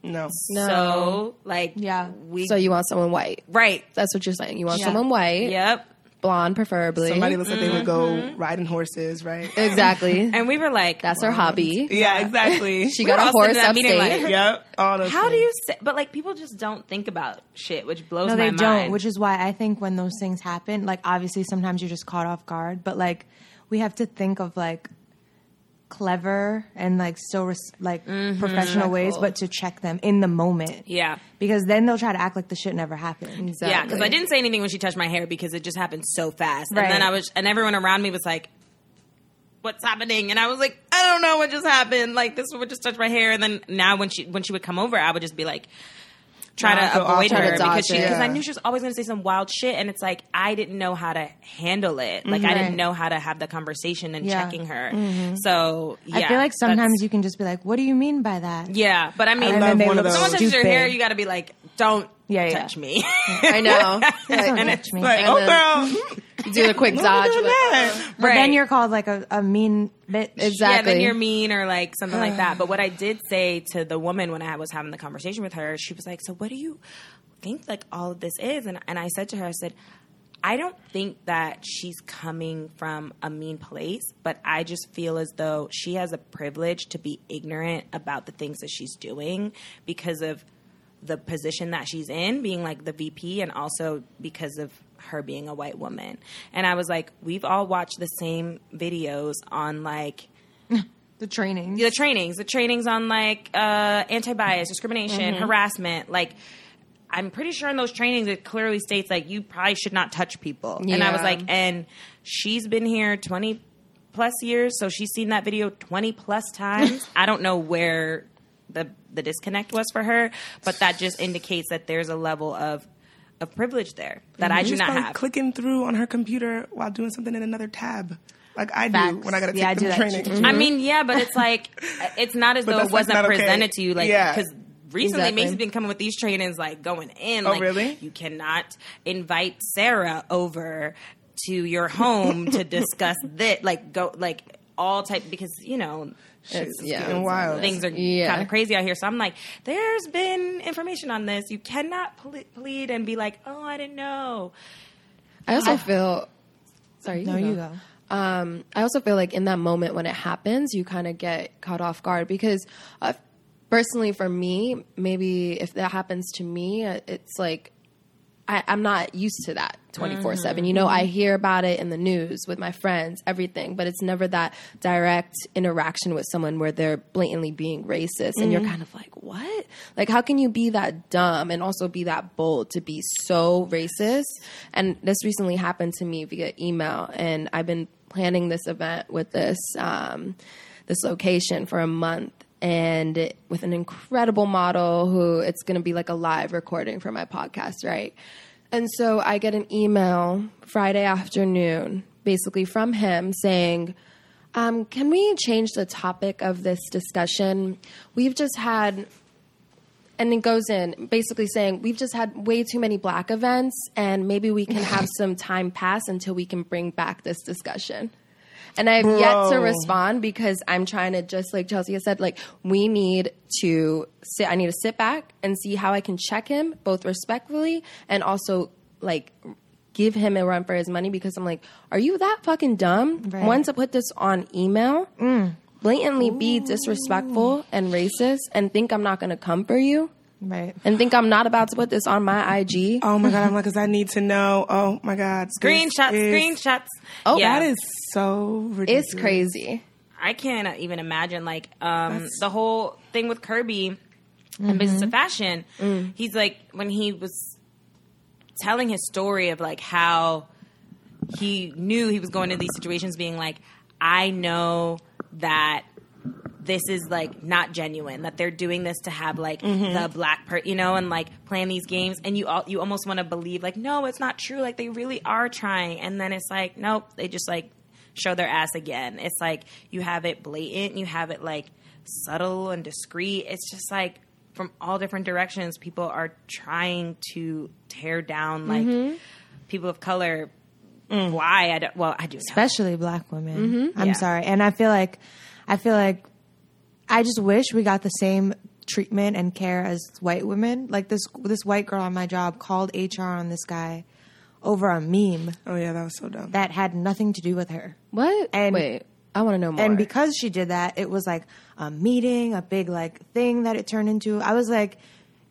No. so, like, Yeah. we, So you want someone white? right. That's what you're saying. You want Yeah. someone white, Yep. Blonde preferably. Somebody looks like they would go Mm-hmm. riding horses, right? exactly. And we were like, That's her hobby. Yeah, exactly. She We got a horse sitting in that upstate. like- Yep. All those how do you say, but like, people just don't think about shit, which blows No, my they mind. don't. Which is why I think when those things happen, like obviously sometimes you're just caught off guard, but like we have to think of like clever and like still res- like mm-hmm. professional ways, but to check them in the moment. yeah. Because then they'll try to act like the shit never happened. Exactly. Yeah, because I didn't say anything when she touched my hair because it just happened so fast. Right. And then I was, and everyone around me was like, "What's happening?" And I was like, "I don't know what just happened. Like this would just touch my hair." And then now when she when she would come over, I would just be like. Try Nah, to so I'll avoid try to her because she it. because I knew she was always going to say some wild shit, and it's like I didn't know how to handle it. Like I didn't know how to have the conversation and Yeah. checking her. Mm-hmm. So yeah, I feel like sometimes you can just be like, "What do you mean by that?" yeah, but I mean, And love one of those. someone touches your hair, you got to be like, "Don't Yeah, yeah. touch me." I know. Don't Like, touch me. Like, And oh, then- girl. you do a quick dodge. doing but- that? But then you're called like a, a mean bitch. Yeah, then you're mean or like something like that. But what I did say to the woman when I was having the conversation with her, she was like, "So what do you think like all of this is?" And and I said to her, I said, "I don't think that she's coming from a mean place, but I just feel as though she has a privilege to be ignorant about the things that she's doing because of the position that she's in, being like the VP, and also because of her being a white woman. And I was like, we've all watched the same videos on like the trainings, the trainings, the trainings on like uh, anti-bias, discrimination, harassment. Like, I'm pretty sure in those trainings it clearly states like you probably should not touch people. And I was like, and she's been here 20 plus years, so she's seen that video 20 plus times. I don't know where the the disconnect was for her, but that just indicates that there's a level of of privilege there that I She do was not have. clicking through on her computer while doing something in another tab, like I do when I got to take Yeah, I them do that training. too. I mean, yeah, but it's like it's not as though it wasn't not okay. presented to you, like Yeah. because recently Exactly. Macy's been coming with these trainings, like going in. Oh, like, really? You cannot invite Sarah over to your home to discuss this, like go like all type because you know. Shit's yeah. getting wild. Things are Yeah. kind of crazy out here, so I'm like, there's been information on this. You cannot ple- plead and be like, "Oh, I didn't know." I also feel. Sorry. no, you go. um, I also feel like in that moment when it happens, you kind of get caught off guard because, uh, personally, for me, maybe if that happens to me, uh, it's like I, I'm not used to that 24 7. You know, I hear about it in the news with my friends, everything, but it's never that direct interaction with someone where they're blatantly being racist and you're kind of like, what? Like, how can you be that dumb and also be that bold to be so racist? And this recently happened to me via email, and I've been planning this event with this, um, this location for a month and with an incredible model who it's going to be like a live recording for my podcast, right? And so I get an email Friday afternoon, basically from him saying, um, Can we change the topic of this discussion? We've just had and it goes in basically saying we've just had way too many black events and maybe we can have some time pass until we can bring back this discussion and i've yet to respond because i'm trying to just like chelsea has said like we need to sit i need to sit back and see how i can check him both respectfully and also like give him a run for his money because i'm like are you that fucking dumb Right. one to put this on email? Mm. Blatantly be disrespectful and racist and think I'm not going to come for you Right. and think I'm not about to put this on my IG. Oh my god, I'm like, cause I need to know. Oh my god, this Screenshots, is- screenshots. Oh, yeah. That is so ridiculous. It's crazy. I can't even imagine like um, That's- the whole thing with Kirby and Business of Fashion. He's like when he was telling his story of like how he knew he was going to these situations, being like, I know that this is like not genuine that they're doing this to have like mm-hmm. the black part you know and like playing these games and you all you almost want to believe like no it's not true like they really are trying and then it's like nope they just like show their ass again it's like you have it blatant you have it like subtle and discreet. It's just like from all different directions, people are trying to tear down like mm-hmm. people of color. Mm. Why? I don't, well, I do know. especially black women. Mm-hmm. I'm Yeah. sorry, and I feel like I feel like I just wish we got the same treatment and care as white women. Like this this white girl on my job called HR on this guy over a meme Oh yeah, that was so dumb. that had nothing to do with her. What? And- Wait, I want to know more. And because she did that, it was like a meeting, a big like thing that it turned into. I was like,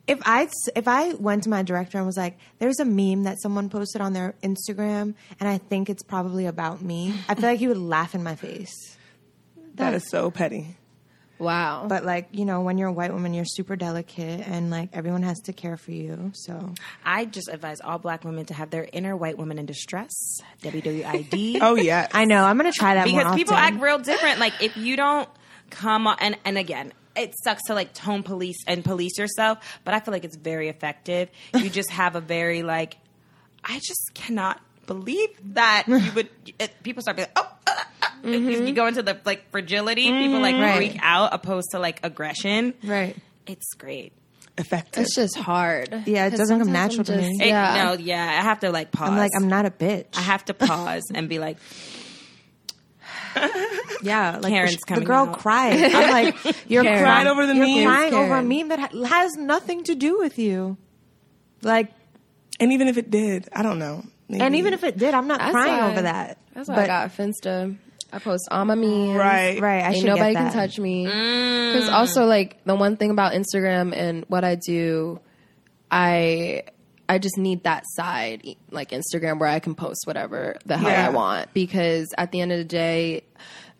if I if I went to my director and was like, "There's a meme that someone posted on their Instagram, and I think it's probably about me," I feel like he would laugh in my face. that is so petty. Wow. But like you know, when you're a white woman, you're super delicate, and like everyone has to care for you. So I just advise all black women to have their inner white woman in distress, WWID. Oh yeah, I know I'm gonna try that more because people often. act real different. Like if you don't come on, and and again, it sucks to like tone police and police yourself, but I feel like it's very effective. You just have a very like, I just cannot believe that you would. It, people start being like, oh. uh, Mm-hmm. You go into the like fragility. People like Right. freak out, opposed to like aggression. right. It's great. effective. it's just hard. Yeah, it doesn't come natural I'm to me. It- Yeah. No, yeah, I have to like pause. I'm like I'm not a bitch. I have to pause and be like, Yeah, like Karen's the coming girl out. cried. I'm like, you're Karen. crying over the you're meme? crying over a meme that ha- has nothing to do with you. Like, and even if it did, I don't know. Maybe. and even if it did, I'm not That's crying why- over that. That's why but I got Finsta. I post all my memes. right, right, I Ain't should nobody get that. can touch me. Mm. Because also, like the one thing about Instagram and what I do, I I just need that side, like Instagram, where I can post whatever the hell Yeah. I want. Because at the end of the day,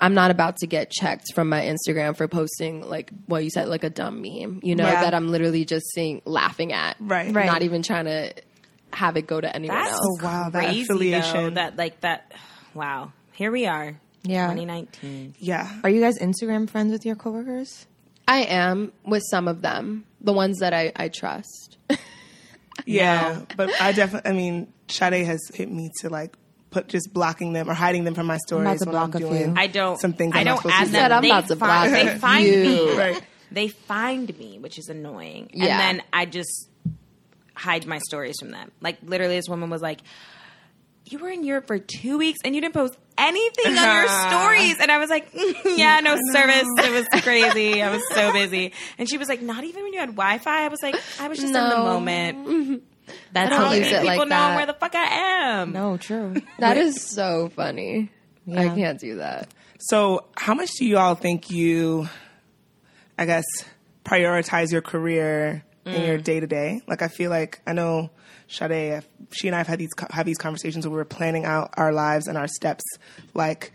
I'm not about to get checked from my Instagram for posting like what you said, like a dumb meme. You know Yeah. that I'm literally just seeing, laughing at, Right. Right. Not even trying to have it go to anyone That's else. Oh, wow, that crazy affiliation. though. That like that. Wow, here we are. Yeah. 2019. yeah, Are you guys Instagram friends with your coworkers? I am with some of them, the ones that I, I trust. yeah. But I definitely, I mean, Sade has hit me to like put just blocking them or hiding them from my stories about to block I'm a doing. few. I don't. Some things I I'm don't supposed to add do. them. Said I'm they about to find, block They find you. me. Right. They find me, which is annoying. Yeah. And then I just hide my stories from them. Like literally, this woman was like, "You were in Europe for two weeks and you didn't post anything on your uh-huh. stories." And I was like, mm, "Yeah, no service. It was crazy. I was so busy." And she was like, "Not even when you had Wi-Fi." I was like, "I was just in the moment." That's I how don't you use make it people like know that. where the fuck I am. No, true. That is so funny. I can't do that. So, how much do you all think you, I guess, prioritize your career in your day to day? Like, I feel like I know Sade. She and I have had these have these conversations where we're planning out our lives and our steps, like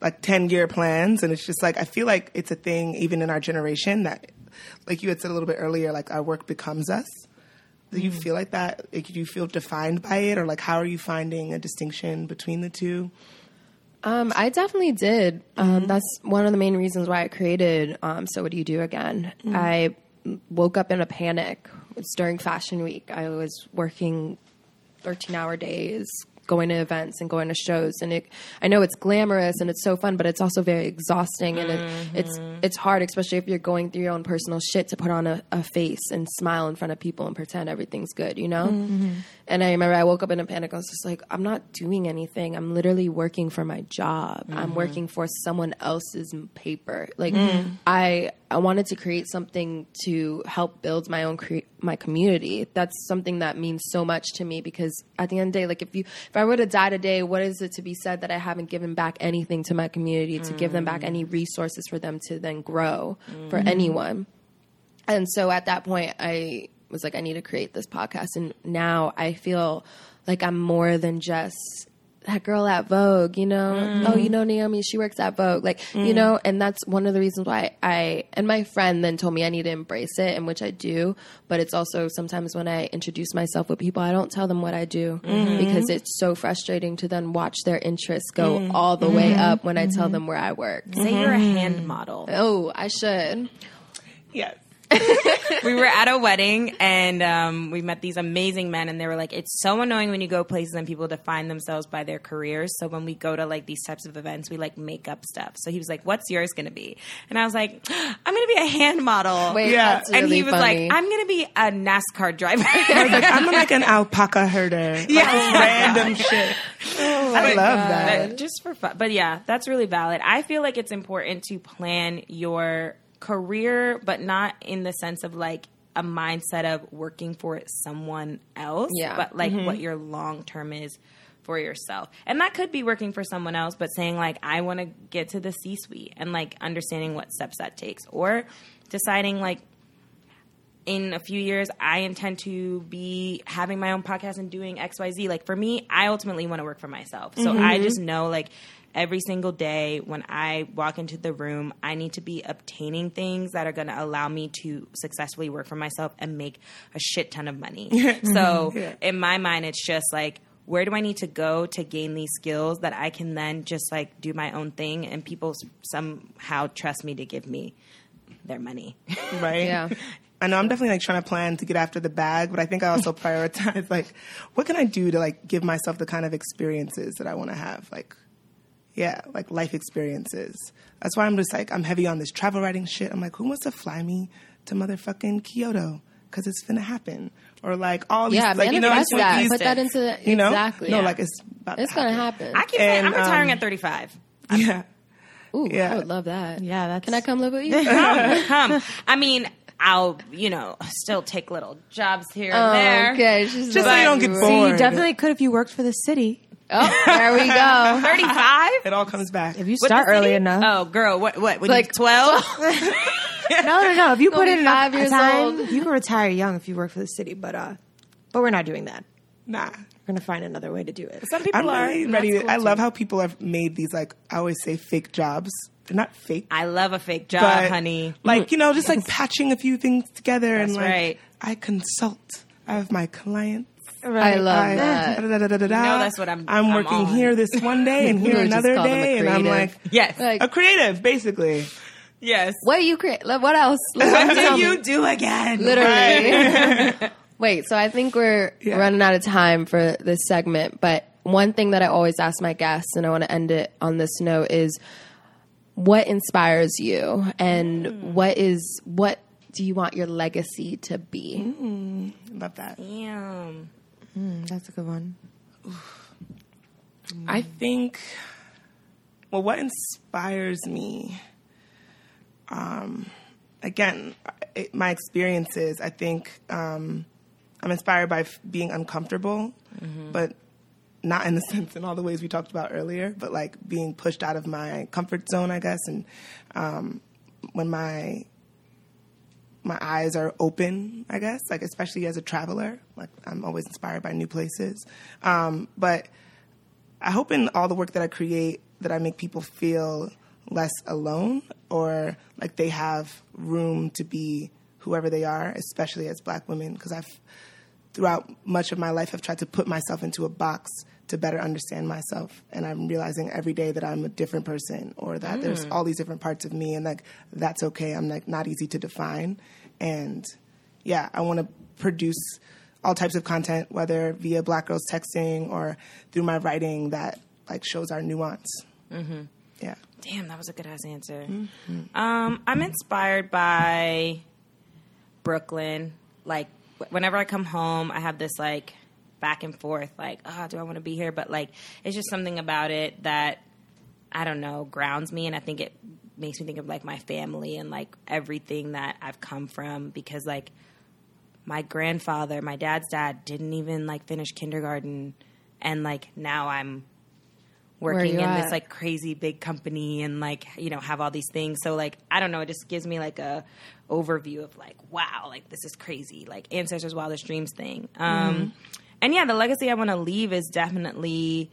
like ten year plans, and it's just like I feel like it's a thing even in our generation that, like you had said a little bit earlier, like our work becomes us. Do you feel like that? Like, do you feel defined by it, or like how are you finding a distinction between the two? Um, I definitely did. Um, that's one of the main reasons why I created. Um, so what do you do again? I woke up in a panic. It's during Fashion Week. I was working thirteen-hour days, going to events and going to shows, and it. I know it's glamorous and it's so fun, but it's also very exhausting, and it, it's mm-hmm. it's hard, especially if you're going through your own personal shit, to put on a, a face and smile in front of people and pretend everything's good, you know. Mm-hmm. And I remember I woke up in a panic. I was just like, I'm not doing anything. I'm literally working for my job. I'm mm-hmm. working for someone else's paper. Like mm. I I wanted to create something to help build my own cre- my community. That's something that means so much to me because at the end of the day, like if you if I were to die today, what is it to be said that I haven't given back anything to my community to give them back any mm. resources for them to then grow mm. for anyone? And so at that point, I was like, I need to create this podcast. And now I feel like I'm more than just that girl at Vogue, you know? Mm. Oh, you know, Naomi, she works at Vogue. Like, you mm. know, and that's one of the reasons why I, and my friend then told me I need to embrace it, and which I do. But it's also sometimes when I introduce myself with people, I don't tell them what I do mm-hmm. because it's so frustrating to then watch their interests go mm. all the way mm-hmm. up when I tell mm-hmm. them where I work. Say you're a hand model. Oh, I should. Yes. we were at a wedding and um, we met these amazing men and they were like it's so annoying when you go places and people define themselves by their careers so when we go to like these types of events we like make up stuff so he was like what's yours gonna be and i was like i'm gonna be a hand model Wait, Yeah. that's and he was funny. like i'm gonna be a nascar driver I was like, I'm like an alpaca herder. Yeah, random shit. I love that. Just for fun. But yeah, that's really valid. I feel like it's important to plan your career, but not in the sense of like a mindset of working for someone else, Yeah. but like mm-hmm. what your long term is for yourself. And that could be working for someone else, but saying like, I want to get to the C suite and like understanding what steps that takes or deciding like, in a few years, I intend to be having my own podcast and doing XYZ. Like for me, I ultimately want to work for myself. So I mm-hmm. just know like every single day when I walk into the room, I need to be obtaining things that are going to allow me to successfully work for myself and make a shit ton of money. so in my mind, it's just like, where do I need to go to gain these skills that I can then just like do my own thing and people somehow trust me to give me their money. right? Yeah. I know I'm definitely like trying to plan to get after the bag, but I think I also prioritize like what can I do to like give myself the kind of experiences that I want to have, like yeah, like life experiences. That's why I'm just like I'm heavy on this travel writing shit. I'm like, who wants to fly me to motherfucking Kyoto? Because it's gonna happen, or like all these, Yeah, like you know, that. these- Put that into you know, exactly. no, yeah. like it's about it's to gonna happen. happen. I keep saying I'm retiring um, at 35. Yeah, Ooh, Yeah. I would love that. Yeah, that's- Can I come live with you? Come, come. I mean, I'll, you know, still take little jobs here and Oh, there. okay. She's just so you don't get like- bored. You definitely could if you worked for the city. Oh, there we go. 35? it all comes back. If you With the start early city? enough. Oh, girl, what, what, when Like- you're 12? No, no, no. If you put in enough five years time, old. you can retire young if you work for the city. But uh, but we're not doing that. nah. We're gonna find another way to do it. Some people I'm are. really and ready. that's To, cool I love too. how people have made these like I always say fake jobs. They're not fake, I love a fake job, but honey. like you know, just like patching a few things together and That's like right. I consult. I have my clients. I love I, that. da-da-da-da-da-da. know that's what I'm- I'm I'm working on. here this one day and here another call them a day, and I'm like creative. Yes. Like, a creative, basically. yes. what do you create? Like, What else? Like, What do you do again? Literally. Wait, so I think we're Yeah. running out of time for this segment, but one thing that I always ask my guests, and I want to end it on this note, is what inspires you and hmm. what is what do you want your legacy to be? Mm, love that. Damn. That's a good one. I think, well, what inspires me, um, again, it, my experiences, I think um, I'm inspired by f- being uncomfortable, but not in the sense in all the ways we talked about earlier, but like being pushed out of my comfort zone, I guess. And um, when my my eyes are open, I guess, like especially as a traveler, like I'm always inspired by new places. Um, but I hope in all the work that I create that I make people feel less alone or like they have room to be whoever they are, especially as black women, because I've throughout much of my life have tried to put myself into a box to better understand myself. And i'm realizing every day that i'm a different person or that there's all these different parts of me and like that's okay. I'm like not easy to define. And yeah i want to produce all types of content whether via black girls texting or through my writing that like shows our nuance. Mm-hmm. yeah. Damn, that was a good ass answer. Um, I'm inspired by Brooklyn. Like whenever I come home, I have this like back and forth, like, oh, do I want to be here? But like, it's just something about it that I don't know grounds me, and I think it makes me think of like my family and like everything that I've come from because like my grandfather, my dad's dad, didn't even like finish kindergarten, and like now I'm working in at? this like crazy big company and like you know have all these things so like i don't know it just gives me like a overview of like wow like this is crazy like ancestors wildest dreams thing um and yeah the legacy i want to leave is definitely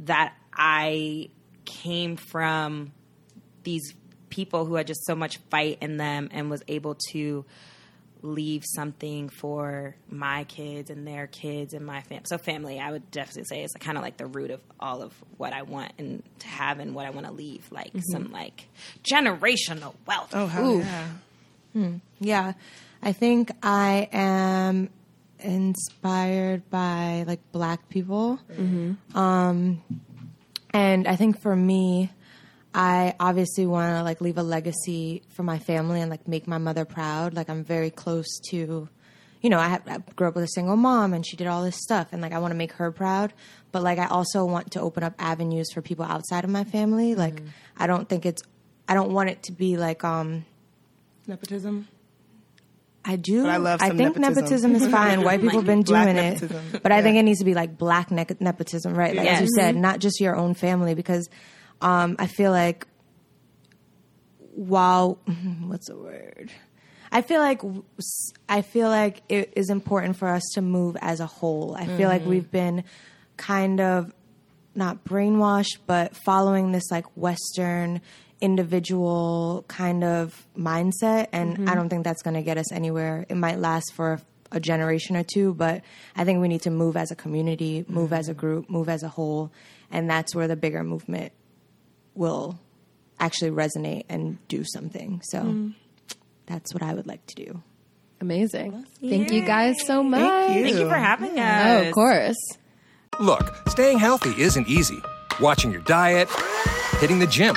that i came from these people who had just so much fight in them and was able to leave something for my kids and their kids and my family. So family, I would definitely say is kind of like the root of all of what I want and to have and what I want to leave, like mm-hmm. some like generational wealth. oh hell yeah hmm. Yeah, I think I am inspired by like black people. Um, and I think for me, I obviously want to like leave a legacy for my family and like make my mother proud. Like I'm very close to, you know, I, have, I grew up with a single mom and she did all this stuff, and like I want to make her proud. But like I also want to open up avenues for people outside of my family. Like I don't think it's, I don't want it to be like um. Nepotism. I do. But I love I think nepotism. nepotism is fine. White people have been Black doing it, nepotism. but I think it needs to be like black ne- nepotism, right? Like, As you said, not just your own family, because um, I feel like while what's the word? I feel like I feel like it is important for us to move as a whole. I feel like we've been kind of not brainwashed, but following this like Western individual kind of mindset. And I mm-hmm. don't think that's going to get us anywhere. It might last for a generation or two, but I think we need to move as a community, move as a mm-hmm. group, move as a whole. And that's where the bigger movement will actually resonate and do something. So mm. that's what I would like to do. Amazing. Thank you guys so much. you. Thank you for having us. Oh, of course. Look, staying healthy isn't easy. Watching your diet, hitting the gym,